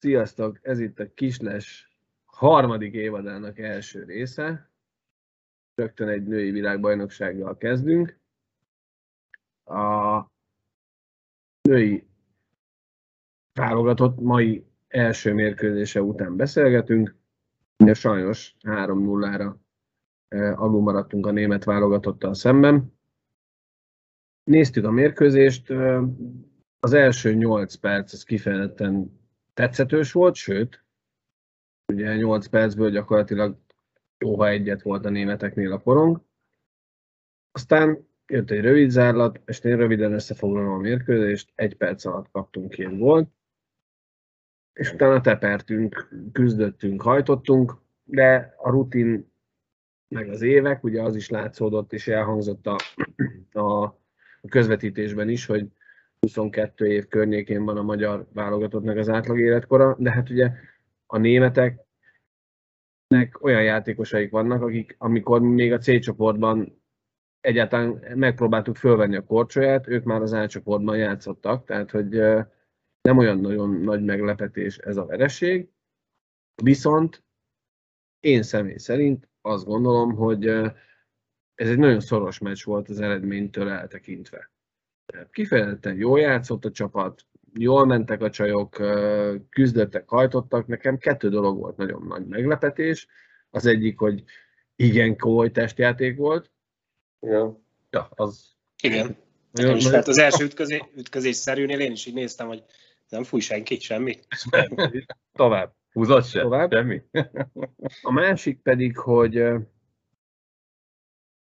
Sziasztok! Ez itt a Kisles harmadik évadának első része. Rögtön egy női világbajnoksággal kezdünk. A női válogatott mai első mérkőzése után beszélgetünk, de sajnos 3-0-ra alul maradtunk a német válogatottal szemben. Néztük a mérkőzést, az első 8 perc az kifejezetten tetszetős volt, sőt, ugye 8 percből gyakorlatilag jó, ha egyet volt a németeknél a korong. Aztán jött egy rövid zárlat, és én röviden összefoglalom a mérkőzést, egy perc alatt kaptunk két volt, és utána tepertünk, küzdöttünk, hajtottunk, de a rutin meg az évek, ugye az is látszódott és elhangzott a, a, a közvetítésben is, hogy 22 év környékén van a magyar válogatottnak az átlag életkora, de hát ugye a németeknek olyan játékosaik vannak, akik amikor még a C csoportban egyáltalán megpróbáltuk fölvenni a korcsolyát, ők már az A csoportban játszottak, tehát hogy nem olyan nagyon nagy meglepetés ez a vereség, viszont én személy szerint azt gondolom, hogy ez egy nagyon szoros meccs volt az eredménytől eltekintve. Kifejezetten jól játszott a csapat, jól mentek a csajok, küzdöttek, hajtottak. Nekem kettő dolog volt nagyon nagy meglepetés. Az egyik, hogy igen komoly testjáték volt. Ja, ja az... Igen. Nagyon, is, nagyon... az első ütközés, ütközés szerűnél én is így néztem, hogy nem fúj senki, semmi. Tovább. Húzott se? Tovább. Semmi. A másik pedig, hogy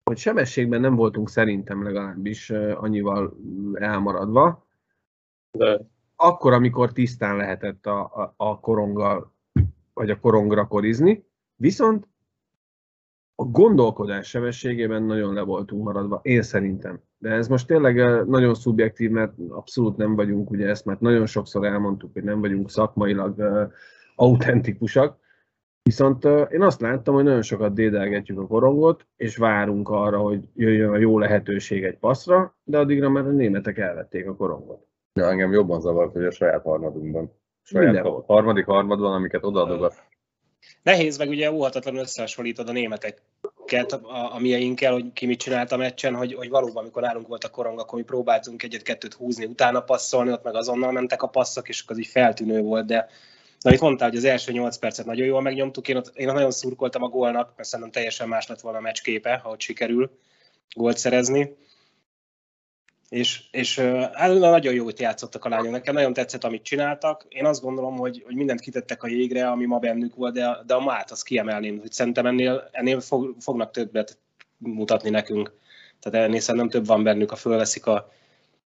hogy sebességben nem voltunk szerintem legalábbis annyival elmaradva. De. Akkor, amikor tisztán lehetett a, a, a koronggal, vagy a korongra korizni, viszont a gondolkodás sebességében nagyon le voltunk maradva, én szerintem. De ez most tényleg nagyon szubjektív, mert abszolút nem vagyunk, ugye ezt mert nagyon sokszor elmondtuk, hogy nem vagyunk szakmailag uh, autentikusak, Viszont én azt láttam, hogy nagyon sokat dédelgetjük a korongot, és várunk arra, hogy jöjjön a jó lehetőség egy passzra, de addigra már a németek elvették a korongot. Ja, engem jobban zavart, hogy a saját harmadunkban. Saját a harmadik harmadban, amiket odaadogat. Nehéz, meg ugye óhatatlanul összehasonlítod a németeket a, a mieinkkel, hogy ki mit csinált a meccsen, hogy, hogy valóban, amikor nálunk volt a korong, akkor mi próbáltunk egyet-kettőt húzni, utána passzolni, ott meg azonnal mentek a passzok, és akkor az így feltűnő volt, de Na, itt mondtál, hogy az első 8 percet nagyon jól megnyomtuk, én, ott, én ott nagyon szurkoltam a gólnak, mert szerintem teljesen más lett volna a meccs képe, ha ott sikerül gólt szerezni. És, és hát nagyon jót játszottak a lányok. Nekem nagyon tetszett, amit csináltak. Én azt gondolom, hogy, hogy mindent kitettek a jégre, ami ma bennük volt, de, de a mát azt kiemelném, hogy szerintem ennél, ennél fog, fognak többet mutatni nekünk. Tehát ennél szerintem több van bennük, ha fölveszik a,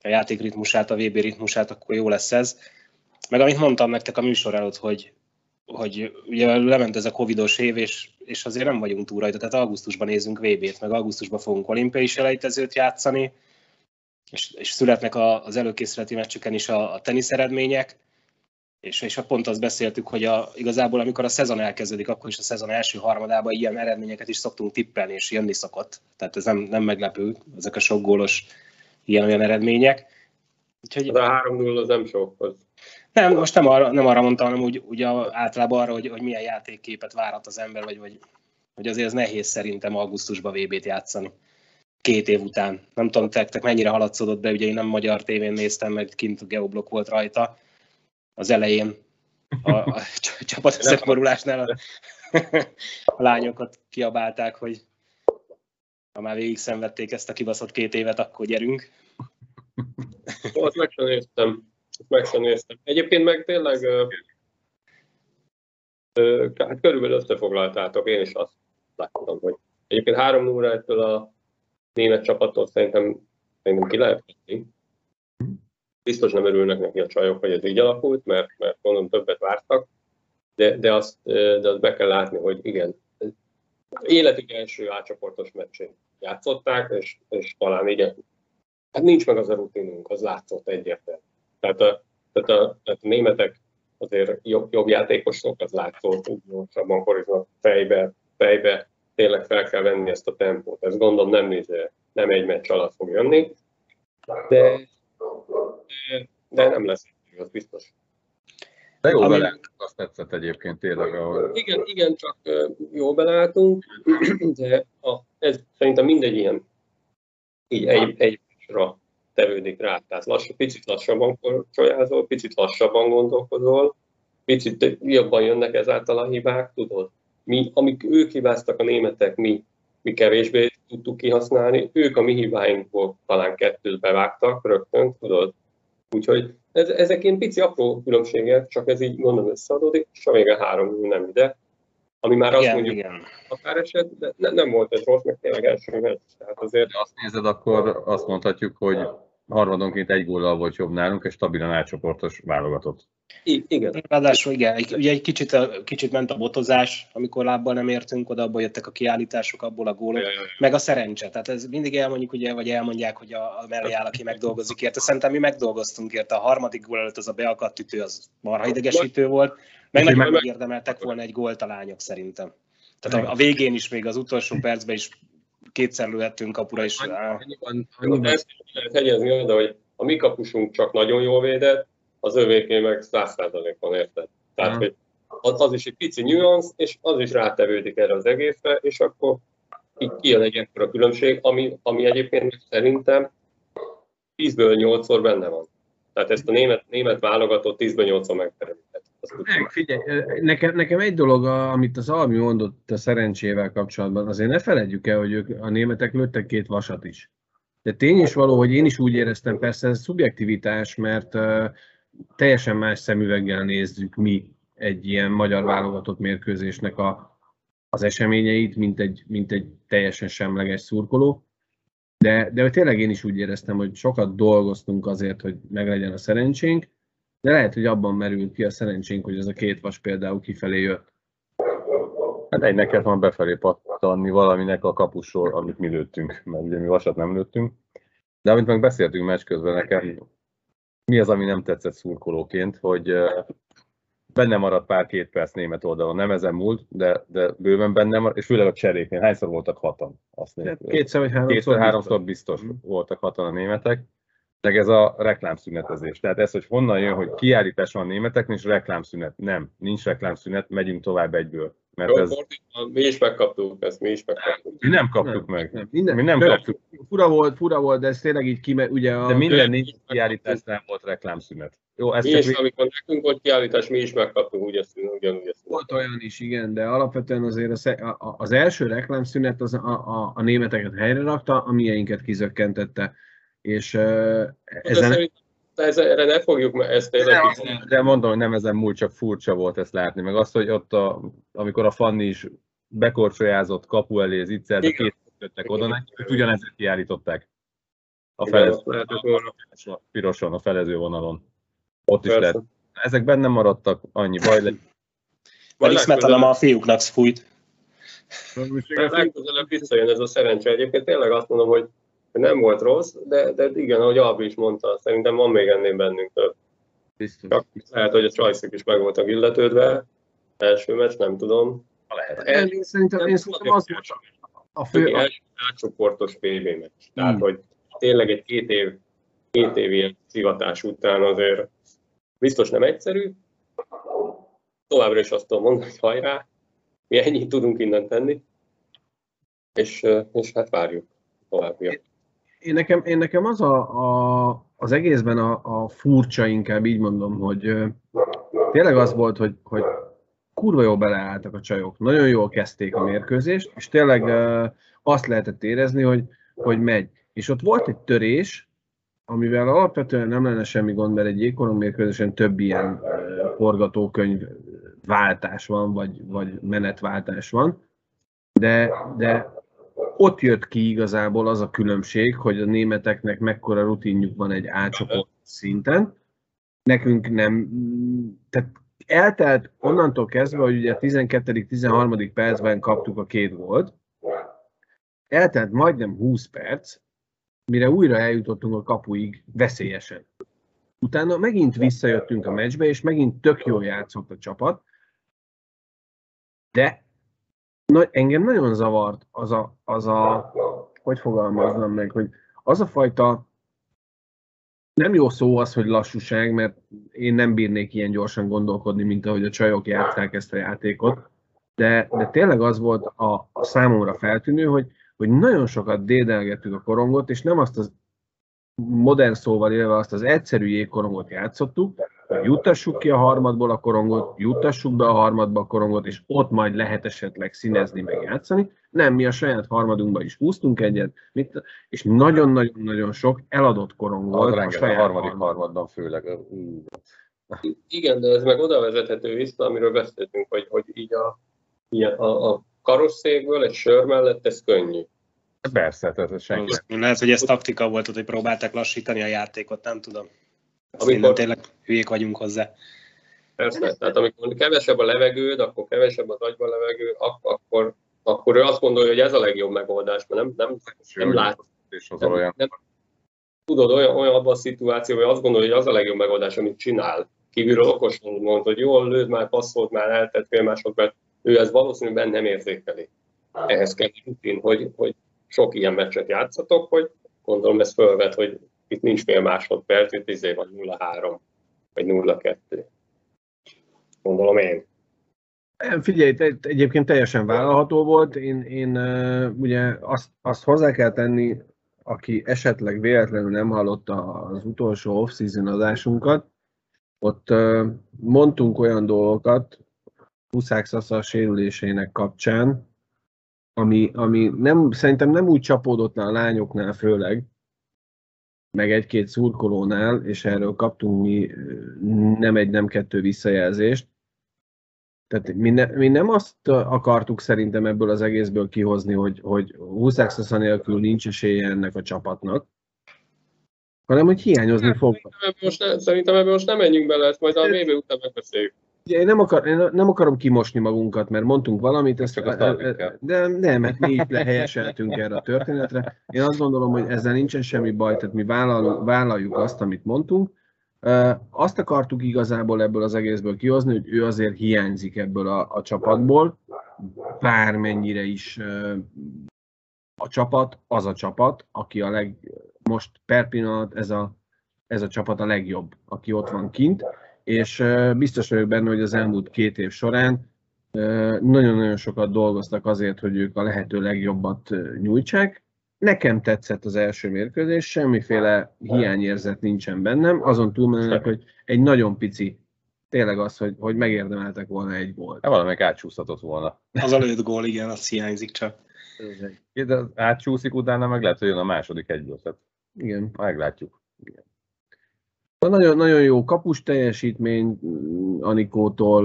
a játék ritmusát, a VB ritmusát, akkor jó lesz ez. Meg amit mondtam nektek a műsor előtt, hogy, hogy ugye lement ez a covidos év, és, és azért nem vagyunk túl rajta, tehát augusztusban nézünk VB-t, meg augusztusban fogunk olimpiai selejtezőt játszani, és, és születnek a, az előkészületi meccseken is a, a tenisz eredmények, és, és pont azt beszéltük, hogy a, igazából amikor a szezon elkezdődik, akkor is a szezon első harmadában ilyen eredményeket is szoktunk tippelni, és jönni szokott. Tehát ez nem, nem meglepő, ezek a sok gólos ilyen-olyan eredmények. Úgyhogy... De a 3-0 az nem sok. Az nem, most nem arra, nem arra mondtam, hanem úgy, úgy általában arra, hogy, hogy milyen játékképet várhat az ember, vagy, vagy hogy azért ez nehéz szerintem augusztusban VB-t játszani. Két év után. Nem tudom, te mennyire haladszódott be, ugye én nem magyar tévén néztem, meg kint a geoblok volt rajta az elején a, a csapat összeforulásnál a, a lányokat kiabálták, hogy ha már végig szenvedték ezt a kibaszott két évet, akkor gyerünk. Ott meg sem néztem. Ezt. Egyébként meg tényleg hát körülbelül összefoglaltátok, én is azt láttam, hogy egyébként három óra ettől a német csapattól szerintem, szerintem ki lehet venni. Biztos nem örülnek neki a csajok, hogy ez így alakult, mert, mert mondom többet vártak, de, de, azt, de azt be kell látni, hogy igen, életük első átcsoportos meccsén játszották, és, és talán igen, hát nincs meg az a rutinunk, az látszott egyértelmű. Tehát a, Tehát a, tehát a németek azért jobb, jobb játékosok, az látszott, úgy gyorsabban koriznak fejbe, fejbe, tényleg fel kell venni ezt a tempót. Ez gondolom nem, nem egy meccs alatt fog jönni, de, de, de nem lesz, az biztos. De jó Ami... azt tetszett egyébként tényleg. Ahol... Igen, igen, csak jó beleálltunk, de a, ez szerintem mindegy ilyen így egy, egy tevődik rá. Tehát lassú, picit lassabban korcsolyázol, picit lassabban gondolkozol, picit jobban jönnek ezáltal a hibák, tudod? Mi, amik ők hibáztak a németek, mi, mi kevésbé tudtuk kihasználni, ők a mi hibáinkból talán kettőt bevágtak rögtön, tudod? Úgyhogy ez, ezek ilyen pici apró különbségek, csak ez így gondolom összeadódik, és a vége három nem ide. Ami már igen, azt mondjuk igen. határeset, de ne, nem volt ez rossz, meg tényleg első meccs. Tehát azért... De azt nézed, akkor azt mondhatjuk, hogy harmadonként egy góllal volt jobb nálunk, és stabilan átcsoportos válogatott. I- igen. Ráadásul igen, ugye egy kicsit, kicsit ment a botozás, amikor lábbal nem értünk oda, abból jöttek a kiállítások, abból a gólok, meg a szerencse. Tehát ez mindig elmondjuk, ugye, vagy elmondják, hogy a, a mellé áll, aki megdolgozik érte. Szerintem mi megdolgoztunk érte. A harmadik gól előtt az a beakadt ütő, az marha idegesítő volt. Meg nagyon megérdemeltek volna egy gólt a lányok szerintem. Tehát a, a végén is, még az utolsó percben is kétszer lőhettünk kapura is. Annyiban, annyiban. Ezt lehet hegyezni oda, hogy a mi kapusunk csak nagyon jól védett, az övéké meg száz százalékban érted. Tehát, hogy az, az is egy pici nyuansz, és az is rátevődik erre az egészre, és akkor így kijön egy ekkora különbség, ami, ami egyébként szerintem 10-ből 8-szor benne van. Tehát ezt a német, német válogatott 10-ből 8-szor megteremtett. Meg, figyelj, nekem, nekem egy dolog, amit az Almi mondott a szerencsével kapcsolatban, azért ne feledjük el, hogy ők, a németek lőttek két vasat is. De tény is való, hogy én is úgy éreztem, persze ez szubjektivitás, mert teljesen más szemüveggel nézzük mi egy ilyen magyar válogatott mérkőzésnek a, az eseményeit, mint egy, mint egy teljesen semleges szurkoló. De, de tényleg én is úgy éreztem, hogy sokat dolgoztunk azért, hogy meglegyen a szerencsénk, de lehet, hogy abban merült ki a szerencsénk, hogy ez a két vas például kifelé jött. Hát egynek kellett van befelé pattanni valaminek a kapusról, amit mi lőttünk, mert ugye mi vasat nem lőttünk. De amit meg beszéltünk meccs közben, nekem mi az, ami nem tetszett szurkolóként, hogy benne maradt pár két perc német oldalon, nem ezen múlt, de, de bőven benne maradt, és főleg a cseréknél. Hányszor voltak hatan? Azt hát kétszer vagy háromszor, kétszer, háromszor biztos, biztos voltak hatan a németek. Meg ez a reklámszünetezés. Tehát ez, hogy honnan jön, hogy kiállítás van németeknél, és reklámszünet. Nem, nincs reklámszünet, megyünk tovább egyből. Mert Jó, ez... Mi is megkaptuk ezt, mi is megkaptuk. Mi nem kaptuk nem, meg. Nem, minden, mi nem kaptuk. Fura volt, fura volt, de ez tényleg így kime, ugye a... De minden nincs kiállításnál volt reklámszünet. Jó, ezt mi is, amikor nekünk volt kiállítás, mi is megkaptuk úgy ezt, ugyanúgy ezt. Volt olyan is, igen, de alapvetően azért az, az első reklámszünet az a, a, a németeket helyre rakta, a mieinket kizökkentette és uh, ezen... ez, erre ne fogjuk, mert ez tényleg... De, de mondom, hogy nem ezen múlt, csak furcsa volt ezt látni. Meg azt, hogy ott, a, amikor a Fanni is bekorcsolyázott kapu elé az itt, a két jöttek oda, őt ugyanezért kiállították. A felező, a piroson, a felező vonalon. Ott is lehet. Ezek benne maradtak, annyi baj lett. Vagy Smetana a fiúknak fújt. Legközelebb visszajön ez a szerencse. Egyébként tényleg azt mondom, hogy nem volt rossz, de, de igen, ahogy Albi is mondta, szerintem van még ennél bennünk több. Biztos. Csak lehet, hogy a csajszik is meg voltak illetődve. Első meccs, nem tudom. Lehet. El, én szerintem, én szerintem az volt a fő... A... Átcsoportos PB meccs. Tehát, hmm. hogy tényleg egy két év, két év ilyen szivatás után azért biztos nem egyszerű. Továbbra is azt tudom mondani, hogy hajrá, mi ennyit tudunk innen tenni, és, és hát várjuk továbbiak én nekem, én nekem az a, a, az egészben a, a furcsa, inkább így mondom, hogy tényleg az volt, hogy, hogy kurva jól beleálltak a csajok, nagyon jól kezdték a mérkőzést, és tényleg azt lehetett érezni, hogy, hogy megy. És ott volt egy törés, amivel alapvetően nem lenne semmi gond, mert egy jégkorong mérkőzésen több ilyen forgatókönyv váltás van, vagy, vagy menetváltás van, de, de ott jött ki igazából az a különbség, hogy a németeknek mekkora rutinjuk van egy ácsoport szinten, nekünk nem, tehát eltelt onnantól kezdve, hogy ugye a 12.-13. percben kaptuk a két gólt, eltelt majdnem 20 perc, mire újra eljutottunk a kapuig veszélyesen. Utána megint visszajöttünk a meccsbe, és megint tök jól játszott a csapat, de na, engem nagyon zavart az a, az a, hogy fogalmaznám meg, hogy az a fajta, nem jó szó az, hogy lassúság, mert én nem bírnék ilyen gyorsan gondolkodni, mint ahogy a csajok játszák ezt a játékot, de, de tényleg az volt a, a számomra feltűnő, hogy, hogy nagyon sokat dédelgettük a korongot, és nem azt az modern szóval élve azt az egyszerű jégkorongot játszottuk, juttassuk ki a harmadból a korongot, juttassuk be a harmadba a korongot, és ott majd lehet esetleg színezni, meg játszani. Nem, mi a saját harmadunkba is húztunk egyet, mit, és nagyon-nagyon-nagyon sok eladott korong volt a, saját a harmadik harmad. harmadban főleg. Igen, de ez meg oda vezethető vissza, amiről beszéltünk, hogy, hogy így a, a, a karosszékből egy sör mellett ez könnyű. Persze, ez senki. Lehet, hogy ez taktika volt, hogy próbálták lassítani a játékot, nem tudom. Amikor... tényleg hülyék vagyunk hozzá. Persze, tehát amikor kevesebb a levegőd, akkor kevesebb az agyban levegő, akkor, akkor ő azt gondolja, hogy ez a legjobb megoldás, mert nem, nem, nem lát. Nem, olyan. Nem, tudod, olyan, olyan abban a szituációban, hogy azt gondolja, hogy az a legjobb megoldás, amit csinál. Kívülről okosan mond, hogy jól lőd már, passzolt már, eltett fél másodperc, ő ez valószínűleg nem érzékeli. Ehhez kell rutin, hogy, hogy sok ilyen meccset játszatok, hogy gondolom ez fölvet, hogy itt nincs fél másodperc, itt izé van 0-3, vagy 0-2. Gondolom én. Figyelj, egyébként teljesen vállalható volt. Én, én ugye azt, azt hozzá kell tenni, aki esetleg véletlenül nem hallotta az utolsó off-season adásunkat, ott mondtunk olyan dolgokat Huszák Szasza sérülésének kapcsán, ami, ami nem, szerintem nem úgy csapódott le a lányoknál főleg, meg egy-két szurkolónál, és erről kaptunk mi nem egy, nem kettő visszajelzést. Tehát mi, ne, mi nem azt akartuk szerintem ebből az egészből kihozni, hogy, hogy Huszexasa nélkül nincs esélye ennek a csapatnak, hanem hogy hiányozni fog. Szerintem, most ne, szerintem ebben most nem menjünk bele, ezt majd a VB után megbeszéljük. Én nem, akar, én nem akarom kimosni magunkat, mert mondtunk valamit, ezt, Csak e, e, de nem, mert mi itt lehelyeseltünk erre a történetre. Én azt gondolom, hogy ezzel nincsen semmi baj, tehát mi vállaljuk, vállaljuk azt, amit mondtunk. Azt akartuk igazából ebből az egészből kihozni, hogy ő azért hiányzik ebből a, a csapatból, bármennyire is a csapat, az a csapat, aki a leg, most per pillanat ez a, ez a csapat a legjobb, aki ott van kint és biztos vagyok benne, hogy az elmúlt két év során nagyon-nagyon sokat dolgoztak azért, hogy ők a lehető legjobbat nyújtsák. Nekem tetszett az első mérkőzés, semmiféle hiányérzet nincsen bennem, azon túlmenőleg, hogy egy nagyon pici, tényleg az, hogy, hogy megérdemeltek volna egy gólt. Hát valamelyik átsúszhatott volna. Az a lőtt gól, igen, az hiányzik csak. De átsúszik, utána meg lehet, hogy jön a második egy gólt. Igen. Meglátjuk. Igen. Nagyon, nagyon jó kapus teljesítmény Anikótól,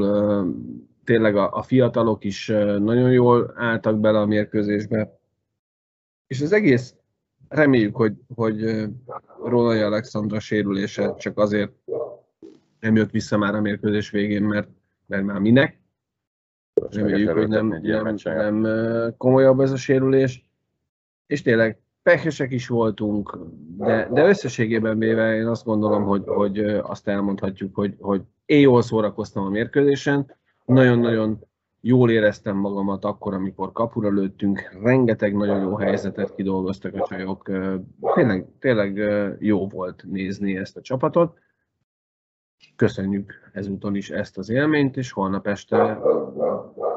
tényleg a, a fiatalok is nagyon jól álltak bele a mérkőzésbe. És az egész, reméljük, hogy, hogy Rónai Alexandra sérülése csak azért nem jött vissza már a mérkőzés végén, mert, mert már minek. Reméljük, hogy nem, nem, nem komolyabb ez a sérülés. És tényleg pehesek is voltunk, de, de összességében véve én azt gondolom, hogy, hogy azt elmondhatjuk, hogy, hogy én jól szórakoztam a mérkőzésen, nagyon-nagyon jól éreztem magamat akkor, amikor kapura lőttünk, rengeteg nagyon jó helyzetet kidolgoztak a csajok, tényleg, tényleg jó volt nézni ezt a csapatot. Köszönjük ezúton is ezt az élményt, és holnap este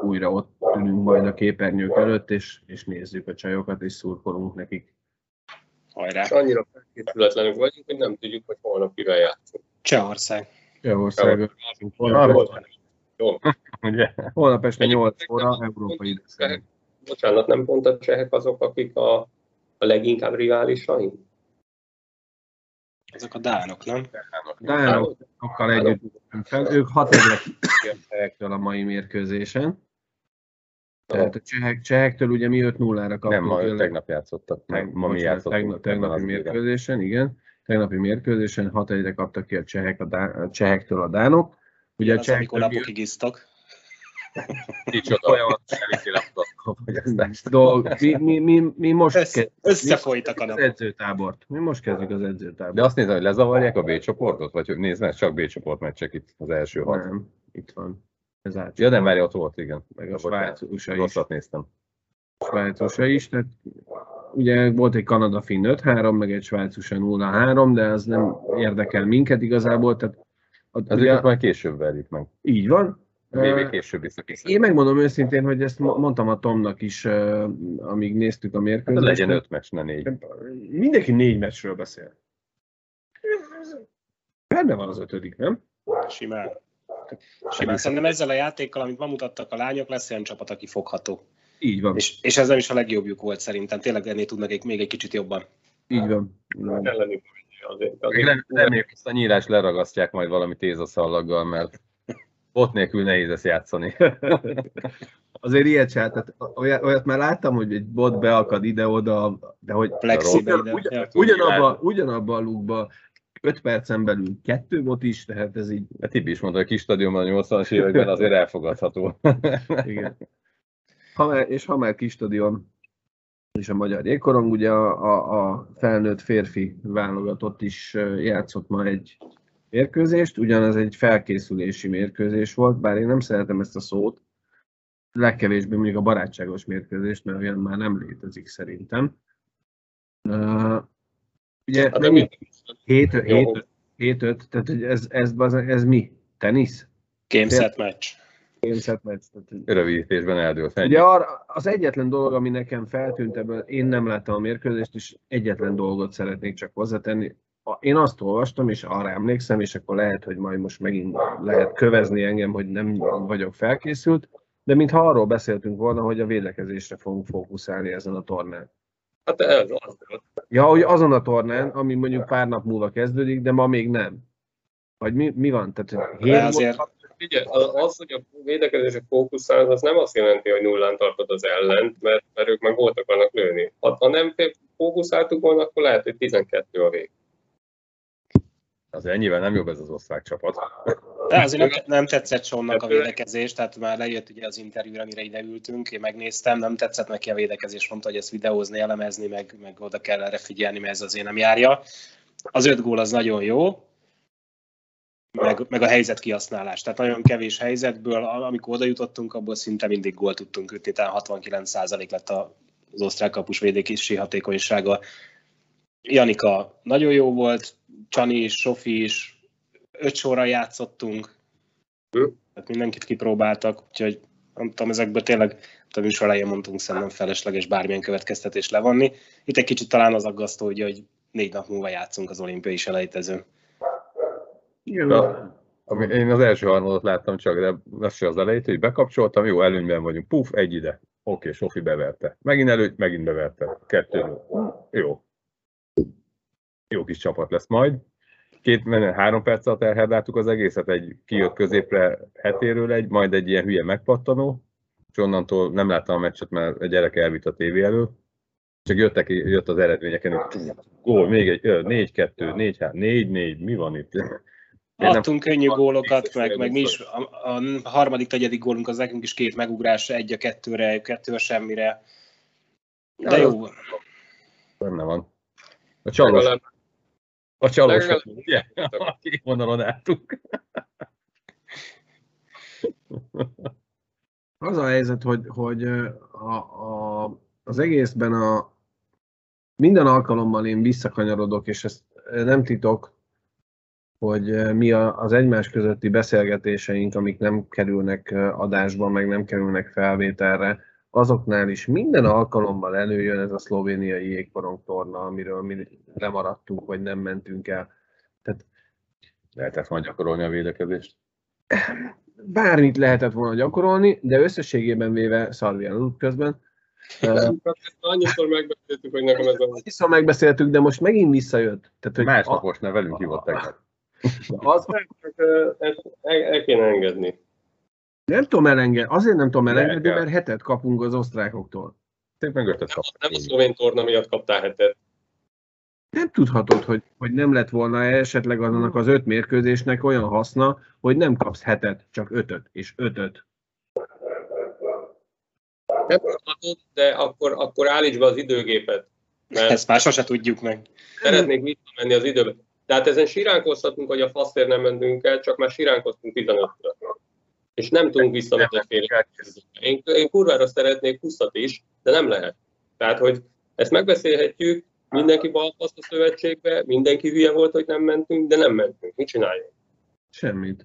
újra ott ülünk majd a képernyők előtt, és, és nézzük a csajokat, és szurkolunk nekik. Hajrá! És annyira felkészületlenül vagyunk, hogy nem tudjuk, hogy holnap kivel játszunk. Csehország. Csehország. Holnap, holnap este 8 óra európai időszerűen. Bocsánat, nem pont a csehek azok, akik a, a leginkább riválisai? Ezek a dánok, nem? Dánokkal együtt fel. Ők hat egyre a mai mérkőzésen. Tehát a csehek, csehektől ugye mi 5-0-ra kaptunk. Nem, ma tegnap játszottak, meg ma mi játszottunk. Tegnap, tegnapi mérkőzésen, igen. Tegnapi mérkőzésen 6 1 kaptak ki a, csehek, a, dá, a csehektől a dánok. Ugye a csehektől napokig isztak. Kicsoda. Fogyasztást. dolg. Mi, mi, mi, mi most Össze, kezdjük összefolytak a az napok. edzőtábort. Mi most kezdjük az edzőtábort. De azt nézem, hogy lezavarják a B csoportot? Vagy hogy nézd meg, csak B csoport meccsek itt az első hat. Nem, itt van. Ez át. Ja, nem, várj, ott volt, igen. Meg a Svájc, USA is. Néztem. Svájcosa is, tehát ugye volt egy Kanada-Finn 5-3, meg egy Svájcosa 0-3, de az nem érdekel minket igazából, tehát Az ugye, majd később verjük meg. így van. Még később vissza Én megmondom őszintén, hogy ezt mo- mondtam a Tomnak is, amíg néztük a Hát mérkőzést. legyen öt meccs, ne négy. Mindenki négy meccsről beszél. Benne van az ötödik, nem? Simán. Simán. Szerintem ezzel a játékkal, amit ma mutattak a lányok, lesz olyan csapat, aki fogható. Így van. És, és ez nem is a legjobbjuk volt szerintem. Tényleg ennél tudnak egy, még egy kicsit jobban. Így van. Ellenük azért. Azért rem- Reméljük, ezt a nyílást leragasztják majd valami tézaszallaggal, mert ott nélkül nehéz ezt játszani. Azért ilyet se, tehát olyat, olyat már láttam, hogy egy bot beakad ide-oda, de hogy Flexibe ugyan, ide. ugyan, ugyanabba, ugyanabba a lukba 5 percen belül kettő bot is, tehát ez így, A Tibi is mondta, hogy a kis stadionban a 80-as években azért elfogadható. igen. Ha már, és ha már kis stadion és a magyar jégkorong, ugye a, a, a felnőtt férfi válogatott is játszott ma egy mérkőzést, ugyanaz egy felkészülési mérkőzés volt, bár én nem szeretem ezt a szót, legkevésbé mondjuk a barátságos mérkőzést, mert olyan már nem létezik szerintem. Ugye Hát nem 7 Jó. 5 tehát hogy ez, ez, ez, ez mi? Tenisz? Game set match. Game set match. Tehát, Rövidítésben eldőlt. Ennyi. Ugye arra, az egyetlen dolog, ami nekem feltűnt ebből, én nem láttam a mérkőzést, és egyetlen dolgot szeretnék csak hozzátenni. Én azt olvastam, és arra emlékszem, és akkor lehet, hogy majd most megint lehet kövezni engem, hogy nem vagyok felkészült, de mintha arról beszéltünk volna, hogy a védekezésre fogunk fókuszálni ezen a tornán. Hát ez az. Ja, hogy azon a tornán, ami mondjuk pár nap múlva kezdődik, de ma még nem. Vagy mi, mi van? Tehát, hét azért Figyelj, az, hogy a védekezésre fókuszál, az nem azt jelenti, hogy nullán tartod az ellent, mert, mert ők meg volt akarnak lőni. Ha, ha nem fókuszáltuk volna, akkor lehet, hogy 12 a vég. Az ennyivel nem jobb ez az osztrák csapat. De azért nem, nem tetszett Sonnak a védekezés, tehát már lejött ugye az interjúra, amire ide ültünk, én megnéztem, nem tetszett neki a védekezés, mondta, hogy ezt videózni, elemezni, meg, meg oda kell erre figyelni, mert ez azért nem járja. Az öt gól az nagyon jó, meg, meg a helyzet kihasználás. Tehát nagyon kevés helyzetből, amikor oda jutottunk, abból szinte mindig gólt tudtunk ütni, tehát 69% lett az osztrák kapus védékési hatékonysága. Janika nagyon jó volt, Csani is, Sofi is, öt sorra játszottunk, Hm. tehát mindenkit kipróbáltak, úgyhogy nem tudom, ezekből tényleg a műsor elején mondtunk szerintem felesleges bármilyen következtetés levonni. Itt egy kicsit talán az aggasztó, ugye, hogy négy nap múlva játszunk az olimpiai selejtezőn. Igen. Ami, én az első harmadot láttam csak, de az se az elejét, hogy bekapcsoltam, jó, előnyben vagyunk. Puf, egy ide. Oké, Sofi beverte. Megint előtt, megint beverte. Kettő. Jó. Jó kis csapat lesz majd. Két, három perc alatt elherdáltuk az egészet, egy kijött középre hetéről egy, majd egy ilyen hülye megpattanó, és onnantól nem láttam a meccset, mert a gyerek elvitt a tévé elő. Csak jöttek, jött az eredményeken, gól, még egy, 4-2, 4-3, 4-4, mi van itt? Adtunk könnyű gólokat, meg, meg mi is, a, a harmadik, negyedik gólunk az nekünk is két megugrás, egy a kettőre, kettő a semmire. De jó, Benne van. A csalós, a csalós, ugye? A két vonalon álltunk. Az a helyzet, hogy, hogy a, a, az egészben a minden alkalommal én visszakanyarodok, és ezt ö, nem titok, hogy mi a, az egymás közötti beszélgetéseink, amik nem kerülnek adásba, meg nem kerülnek felvételre, azoknál is minden alkalommal előjön ez a szlovéniai jégkorong torna, amiről mi lemaradtunk, vagy nem mentünk el. Lehetett majd gyakorolni a védekezést. Bármit lehetett volna gyakorolni, de összességében véve szarvian út közben. Ezt annyiszor megbeszéltük, hogy nekem ez a... Vissza megbeszéltük, de most megint visszajött. Tehát, hogy Másnapos ne velünk hívott tegnap. az, Ezt el, el kéne engedni. Nem tudom elengedni, azért nem tudom elengedni, mert hetet kapunk az osztrákoktól. Szépen meg ötöt nem a szlovén torna miatt kaptál hetet. Nem tudhatod, hogy, hogy nem lett volna esetleg annak az öt mérkőzésnek olyan haszna, hogy nem kapsz hetet, csak ötöt, és ötöt. Nem tudhatod, de akkor, akkor állíts be az időgépet. Mert Ezt már sose tudjuk meg. szeretnék visszamenni az időbe. Tehát ezen siránkozhatunk, hogy a faszért nem mentünk el, csak már siránkoztunk 15-re. És nem tudunk visszamenni a fél én, én kurvára szeretnék 20 is, de nem lehet. Tehát, hogy ezt megbeszélhetjük, mindenki balfaszt a szövetségbe, mindenki hülye volt, hogy nem mentünk, de nem mentünk. Mit csináljunk? Semmit.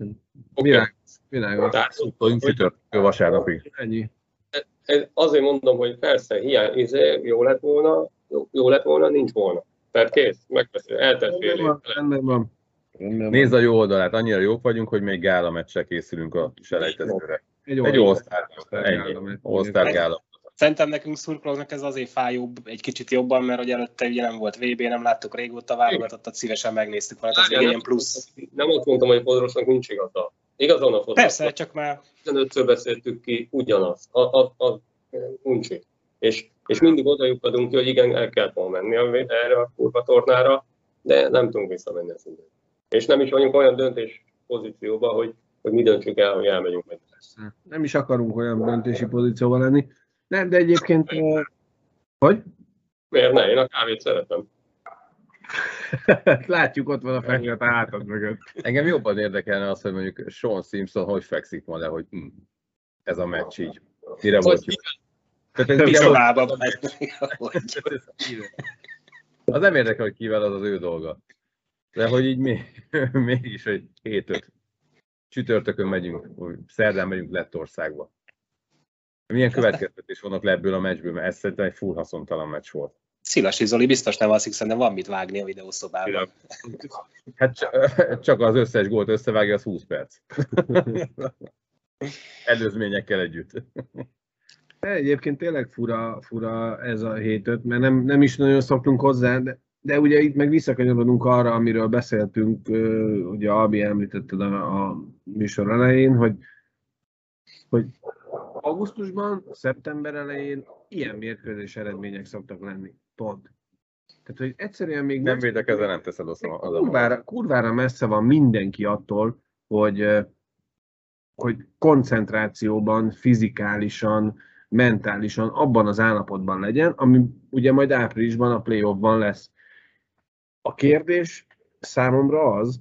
Oké. Világos. Világos. Tehát, Szurkoljunk csütörtökön vasárnapig. Ennyi. ez azért mondom, hogy persze, hiány, izé, jó lett volna, jó, jó lett volna, nincs volna. Tehát kész, megbeszél, eltelt fél év. rendben van. Nézd a jó oldalát, annyira jók vagyunk, hogy még gála meccsel készülünk a selejtezőre. Egy Egy All-Star ennyi. gála. Szerintem nekünk szurkolóknak ez azért fájóbb egy kicsit jobban, mert hogy előtte ugye nem volt VB, nem láttuk régóta válogatottat, szívesen megnéztük volna, az Várjál, ilyen plusz. Nem azt mondtam, hogy Fodrosnak nincs igaza. Igazán a Fodrosnak. Persze, csak már 15-ször beszéltük ki ugyanaz. A, a, a, uncsi. És, és mindig oda ki, hogy igen, el kellett volna menni erre a kurva tornára, de nem tudunk visszamenni a szinten. És nem is vagyunk olyan döntés pozícióban, hogy, hogy mi döntsük el, hogy elmegyünk meg. Persze. Nem is akarunk olyan döntési pozícióban lenni. Nem, de egyébként... eh, Hogy? Miért ne? Én a kávét szeretem. Látjuk, ott van a fekete hátad mögött. Engem jobban érdekelne az, hogy mondjuk Sean Simpson hogy fekszik ma le, hogy hm, ez a meccs így. Mire volt picsodába. Az nem érdekel, hogy kivel az az ő dolga. De hogy így mi, mégis, hogy 7 csütörtökön megyünk, szerdán megyünk Lettországba. Milyen következtetés vannak le ebből a meccsből, mert ez szerintem egy full haszontalan meccs volt. Szilasi Zoli biztos nem alszik, szerintem van mit vágni a videószobában. Hát csak az összes gólt összevágja, az 20 perc. Előzményekkel együtt. De egyébként tényleg fura, fura ez a 7 mert nem, nem is nagyon szoktunk hozzá, de, de ugye itt meg visszakanyarodunk arra, amiről beszéltünk, ugye Albi említetted a, a műsor elején, hogy, hogy augusztusban, szeptember elején ilyen mérkőzés eredmények szoktak lenni. Pont. Tehát, hogy egyszerűen még Nem védekezve, nem teszed az a kurvára, kurvára messze van mindenki attól, hogy, hogy koncentrációban, fizikálisan, mentálisan abban az állapotban legyen, ami ugye majd áprilisban a playoffban lesz. A kérdés számomra az,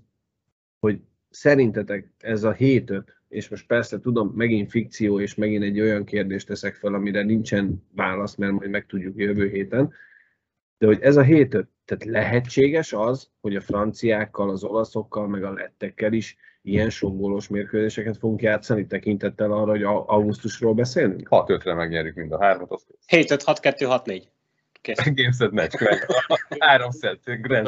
hogy szerintetek ez a 7 és most persze tudom, megint fikció, és megint egy olyan kérdést teszek fel, amire nincsen válasz, mert majd megtudjuk jövő héten, de hogy ez a 7 tehát lehetséges az, hogy a franciákkal, az olaszokkal, meg a lettekkel is ilyen sok gólos mérkőzéseket fogunk játszani, tekintettel arra, hogy au- augusztusról beszélünk? 6-5-re megnyerjük mind a hármat, az 7-5-6-2-6-4. Kész. Game set meccs, meg. Három set, Grand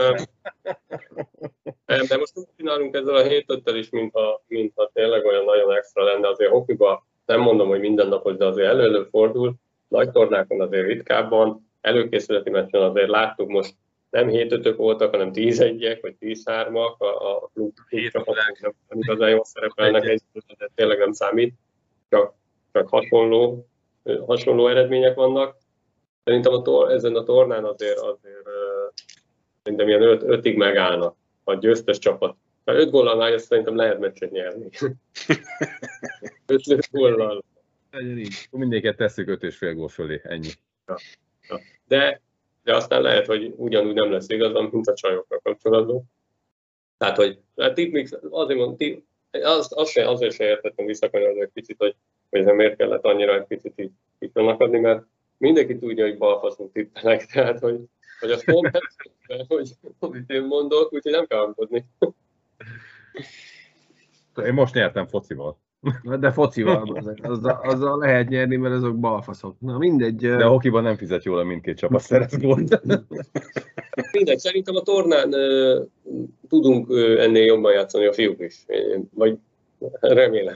De most úgy csinálunk ezzel a 7 5 is, mintha, mintha tényleg olyan nagyon extra lenne. Azért hokiba nem mondom, hogy mindennapos, de azért elő fordul. Nagy tornákon azért ritkábban. Előkészületi meccsen azért láttuk most nem 7 5 voltak, hanem 10 1 vagy 10 3 a, a klub, csapatok nem igazán jól szerepelnek, egy, de tényleg nem számít. Csak, csak hasonló, hasonló eredmények vannak. Szerintem a tor, ezen a tornán azért, azért szerintem ilyen 5 öt, ötig megállnak a győztes csapat. Mert 5 góllal már szerintem lehet meccset nyerni. 5 góllal. Legyen így. Mindéket tesszük 5 és fél gól fölé, ennyi. De, de aztán lehet, hogy ugyanúgy nem lesz igazam, mint a csajokkal kapcsolatban. Tehát, hogy a tipmix, azért mondom, azt, azt se, azért se értettem visszakanyarodni egy picit, hogy, hogy miért kellett annyira egy picit így, így mert mindenki tudja, hogy balfaszunk tippelek, tehát, hogy, hogy azt pont nem, hogy amit én mondok, úgyhogy nem kell aggódni. Én most nyertem focival. De focival, azzal, azzal, azzal lehet nyerni, mert azok balfaszok. Na mindegy. De a hokiban nem fizet jól, a mindkét csapat szeret gólt. Mindegy, szerintem a tornán ö, tudunk ö, ennél jobban játszani a fiúk is. Én- Vagy remélem.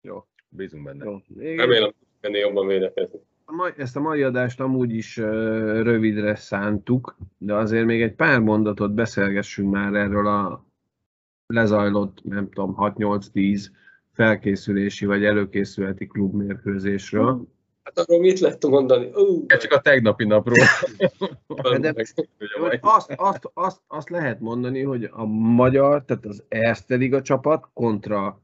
Jó. Bízunk benne. Jó. Remélem, hogy ennél jobban védekezni. Ezt a mai adást amúgy is rövidre szántuk, de azért még egy pár mondatot beszélgessünk már erről a lezajlott, nem tudom, 6-8-10 felkészülési vagy előkészületi klubmérkőzésről. Hát arról mit lehet mondani? Ez csak a tegnapi napról. de- Azt, azt, azt, azt lehet mondani, hogy a magyar, tehát az Erste Liga csapat kontra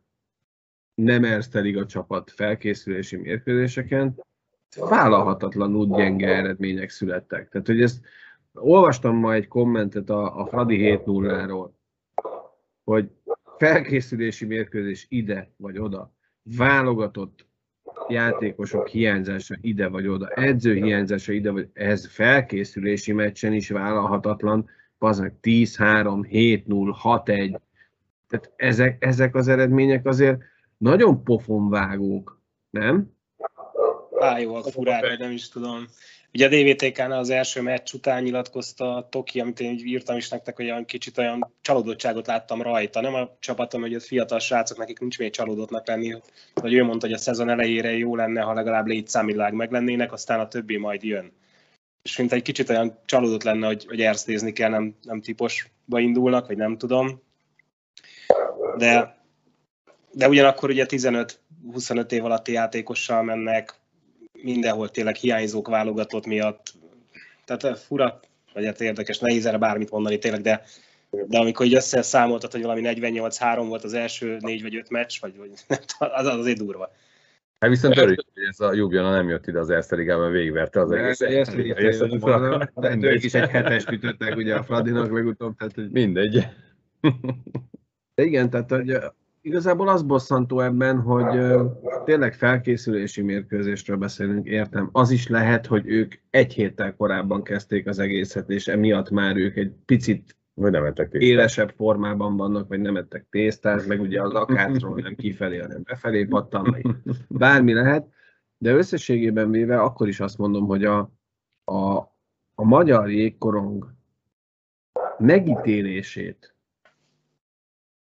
nem Erste Liga csapat felkészülési mérkőzéseken vállalhatatlanul gyenge eredmények születtek. Tehát, hogy ezt olvastam ma egy kommentet a, a Fradi 7-0-ról, hogy felkészülési mérkőzés ide vagy oda, válogatott játékosok hiányzása ide vagy oda, edző hiányzása ide vagy, ez felkészülési meccsen is vállalhatatlan, az meg 10-3, 7-0, 6-1, tehát ezek, ezek az eredmények azért nagyon pofonvágók, nem? Fájóak, furák, vagy nem is tudom. Ugye a DVTK-nál az első meccs után nyilatkozta a Toki, amit én írtam is nektek, hogy olyan kicsit olyan csalódottságot láttam rajta. Nem a csapatom, hogy a fiatal srácok, nekik nincs még csalódottnak lenni, hogy ő mondta, hogy a szezon elejére jó lenne, ha legalább létszámilag meglennének, aztán a többi majd jön. És mint egy kicsit olyan csalódott lenne, hogy, hogy erstézni kell, nem, nem típusba indulnak, vagy nem tudom. De, de ugyanakkor ugye 15-25 év alatti játékossal mennek, mindenhol tényleg hiányzók válogatott miatt. Tehát eh, fura, vagy hát érdekes, nehéz erre bármit mondani tényleg, de, de amikor így összeszámoltad, hogy valami 48-3 volt az első négy vagy öt meccs, vagy, vagy az azért durva. Hát viszont örülök, hogy ez a Jubjana nem jött ide az Erste Ligában, végigverte az egész. De ők is egy hetes ütöttek ugye a Fradinak legutóbb. Tehát, hogy... Mindegy. De igen, tehát hogy Igazából az bosszantó ebben, hogy tényleg felkészülési mérkőzésről beszélünk, értem. Az is lehet, hogy ők egy héttel korábban kezdték az egészet, és emiatt már ők egy picit vagy nem ettek élesebb formában vannak, vagy nem ettek tésztát, meg ugye az akátról nem kifelé, hanem befelé pattan, bármi lehet. De összességében véve akkor is azt mondom, hogy a, a, a magyar jégkorong megítélését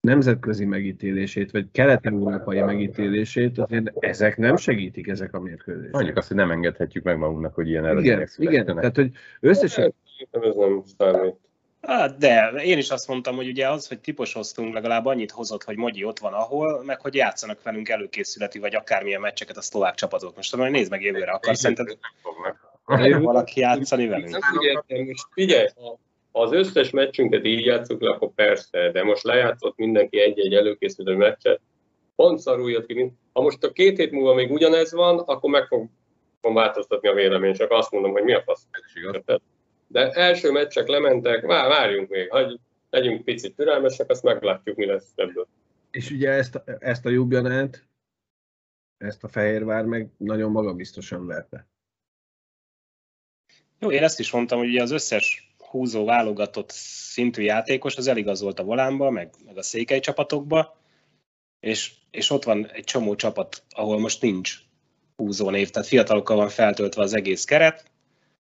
nemzetközi megítélését, vagy kelet-európai megítélését, azért ezek nem segítik ezek a mérkőzések. Mondjuk azt, hogy nem engedhetjük meg magunknak, hogy ilyen eredmények Igen, igen, tehát hogy összesen... Ez nem számít. Hát de, én is azt mondtam, hogy ugye az, hogy típusoztunk, legalább annyit hozott, hogy Mogyi ott van ahol, meg hogy játszanak velünk előkészületi, vagy akármilyen meccseket a szlovák csapatok. Most tudom, hogy nézd meg jövőre, akar szerinted valaki játszani velünk? Figyelj, ha az összes meccsünket így játszunk le, akkor persze, de most lejátszott mindenki egy-egy előkészítő meccset, pont szarul jött ki. Ha most a két hét múlva még ugyanez van, akkor meg fogom változtatni a véleményt, csak azt mondom, hogy mi a fasz. De első meccsek lementek, vár, várjunk még, hogy legyünk picit türelmesek, azt meglátjuk, mi lesz ebből. És ugye ezt, ezt a Jubjanát, ezt a Fehérvár meg nagyon magabiztosan verte. Jó, én ezt is mondtam, hogy ugye az összes húzó válogatott szintű játékos, az eligazolt a volánba, meg, meg a székely csapatokba, és, és ott van egy csomó csapat, ahol most nincs húzó név, tehát fiatalokkal van feltöltve az egész keret,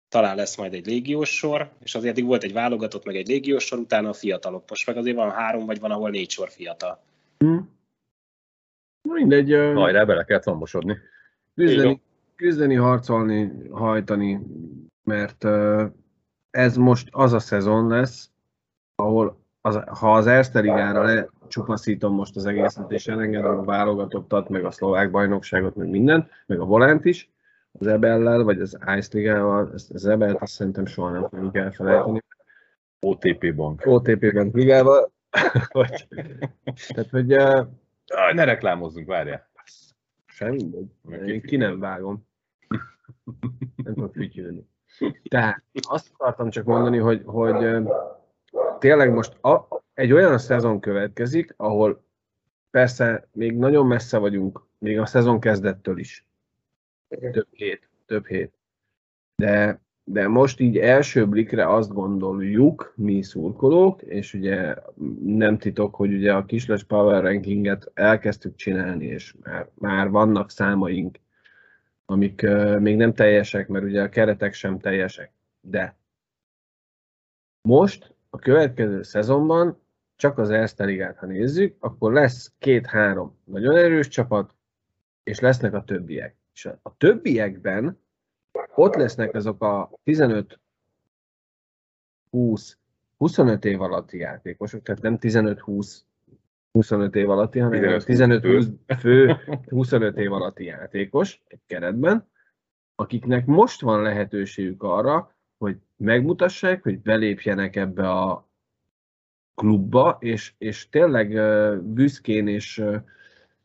talán lesz majd egy légiós sor, és azért eddig volt egy válogatott, meg egy légiós sor, utána a fiatalok. Most meg azért van három, vagy van, ahol négy sor fiatal. Hmm. Mindegy. Uh, Hajrá, bele kell tombosodni. Küzdeni, küzdeni, harcolni, hajtani, mert uh, ez most az a szezon lesz, ahol az, ha az Erste Ligára lecsupaszítom most az egészet, és elengedem a válogatottat, meg a szlovák bajnokságot, meg minden, meg a volánt is, az Ebellel, vagy az Ice Ligával, ezt az Ebelt azt szerintem soha nem fogjuk elfelejteni. OTP Bank. OTP Bank Ligával. vagy, tehát, hogy... Uh, ne reklámozzunk, várjál. Semmi ki nem vágom. nem tudok fütyülni. Tehát azt akartam csak mondani, hogy, hogy tényleg most a, egy olyan szezon következik, ahol persze még nagyon messze vagyunk, még a szezon kezdettől is. Több hét, több hét. De, de most így első blikre azt gondoljuk, mi szurkolók, és ugye nem titok, hogy ugye a kisles power rankinget elkezdtük csinálni, és már, már vannak számaink amik még nem teljesek, mert ugye a keretek sem teljesek. De most a következő szezonban csak az Erste Ligát, ha nézzük, akkor lesz két-három nagyon erős csapat, és lesznek a többiek. És a többiekben ott lesznek azok a 15 20 25 év alatti játékosok, tehát nem 15-20 25 év alatti, hanem 15-20 fő 25 év alatti játékos egy keretben, akiknek most van lehetőségük arra, hogy megmutassák, hogy belépjenek ebbe a klubba, és, és tényleg büszkén és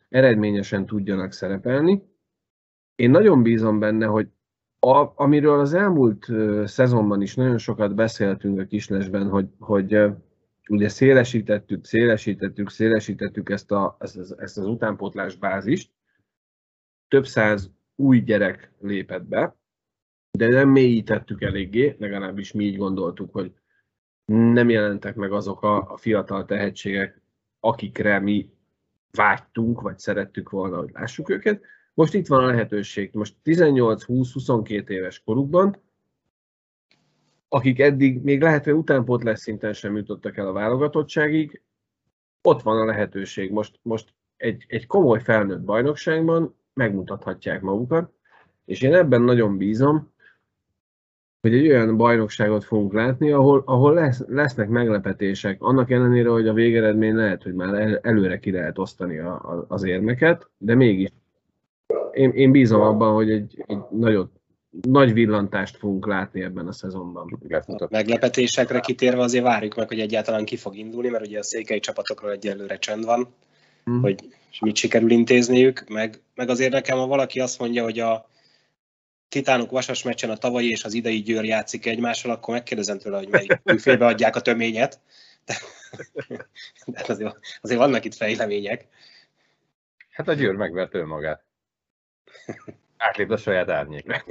eredményesen tudjanak szerepelni. Én nagyon bízom benne, hogy A, amiről az elmúlt szezonban is nagyon sokat beszéltünk a Kislesben, hogy, hogy ugye szélesítettük, szélesítettük, szélesítettük ezt, a, ezt, az utánpótlás bázist, több száz új gyerek lépett be, de nem mélyítettük eléggé, legalábbis mi így gondoltuk, hogy nem jelentek meg azok a, a fiatal tehetségek, akikre mi vágytunk, vagy szerettük volna, hogy lássuk őket. Most itt van a lehetőség. Most 18-20-22 éves korukban, akik eddig még lehet, hogy utánpótlás szinten sem jutottak el a válogatottságig, ott van a lehetőség. Most, most egy, egy komoly felnőtt bajnokságban megmutathatják magukat, és én ebben nagyon bízom, hogy egy olyan bajnokságot fogunk látni, ahol, ahol lesz, lesznek meglepetések, annak ellenére, hogy a végeredmény lehet, hogy már el, előre ki lehet osztani a, a, az érmeket, de mégis én, én bízom abban, hogy egy, egy nagyot, nagy villantást fogunk látni ebben a szezonban. A meglepetésekre kitérve azért várjuk meg, hogy egyáltalán ki fog indulni, mert ugye a székely csapatokról egyelőre csend van, hmm. hogy mit sikerül intézniük, meg, meg azért nekem, ha valaki azt mondja, hogy a Titánok Vasas meccsen a tavalyi és az idei Győr játszik egymással, akkor megkérdezem tőle, hogy melyik félbe adják a töményet. De, de azért, azért vannak itt fejlemények. Hát a Győr megvert önmagát. Átlép a saját árnyék.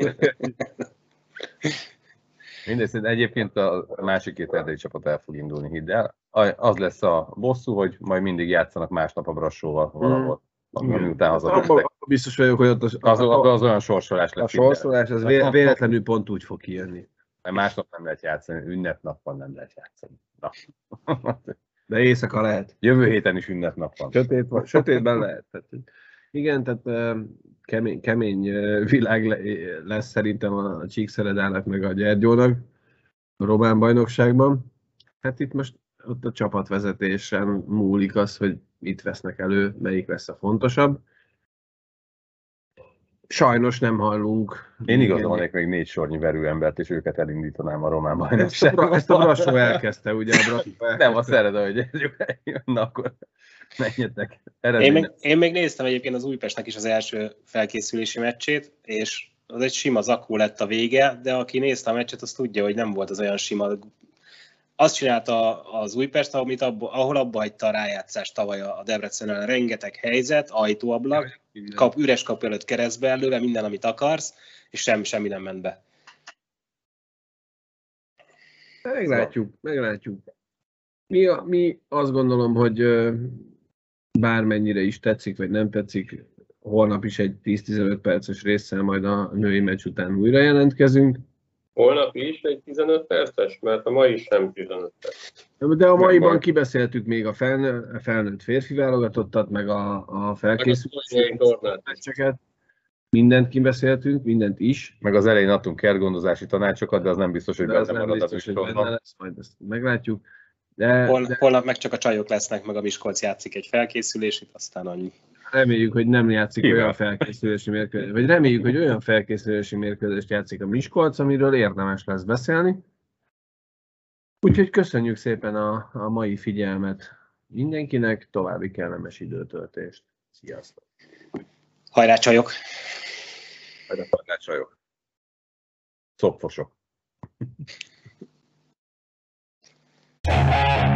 Mindegy, egyébként a másik két erdei csapat el fog indulni, hidd el. Az lesz a bosszú, hogy majd mindig játszanak másnap a Brassóval valahol. Mm. Miután haza Biztos vagyok, hogy ott az, az, az, az olyan sorsolás lesz. A sorsolás az vé, véletlenül pont úgy fog kijönni. Mert másnap nem lehet játszani, ünnepnapon nem lehet játszani. Na. De éjszaka lehet. Jövő héten is ünnepnap van. Sötét, sötétben lehet. Tehát, igen, tehát kemény, kemény világ lesz szerintem a Csíkszeredának meg a Gyergyónak a román bajnokságban. Hát itt most ott a csapatvezetésen múlik az, hogy mit vesznek elő, melyik lesz a fontosabb. Sajnos nem hallunk. Én igazolnék még négy sornyi verőembert, és őket elindítanám a román bajnokságba. Ezt a Brassó elkezdte, ugye? A elkezdte. Nem, a Szereda, hogy na akkor menjetek. Én még, én még néztem egyébként az Újpestnek is az első felkészülési meccsét, és az egy sima zakó lett a vége, de aki nézte a meccset, az tudja, hogy nem volt az olyan sima azt csinálta az Újpest, amit abba, ahol abba hagyta a rájátszást tavaly a Debrecenen. Rengeteg helyzet, ajtóablak, kap, üres kap előtt keresztbe előve, minden, amit akarsz, és semmi, semmi nem ment be. Meglátjuk, meglátjuk. Mi, a, mi azt gondolom, hogy bármennyire is tetszik, vagy nem tetszik, holnap is egy 10-15 perces résszel majd a női meccs után újra jelentkezünk. Holnap is egy 15 perces, mert a mai sem 15 perc. De a maiban majd... kibeszéltük még a felnő, a felnőtt férfi válogatottat, meg a, a felkészülési meccseket. Mindent kibeszéltünk, mindent is. Meg az elején adtunk kertgondozási tanácsokat, de az nem biztos, hogy de benne marad biztos, hogy benne lesz, majd ezt meglátjuk. De, Hol, de... Holnap meg csak a csajok lesznek, meg a Miskolc játszik egy felkészülését, aztán annyi. Reméljük, hogy nem játszik Igen. olyan felkészülési mérkőzést, vagy reméljük, hogy olyan felkészülési mérkőzést játszik a Miskolc, amiről érdemes lesz beszélni. Úgyhogy köszönjük szépen a, a mai figyelmet mindenkinek, további kellemes időtöltést. Sziasztok! Hajrá csajok! Hajrá csajok! Szopfosok!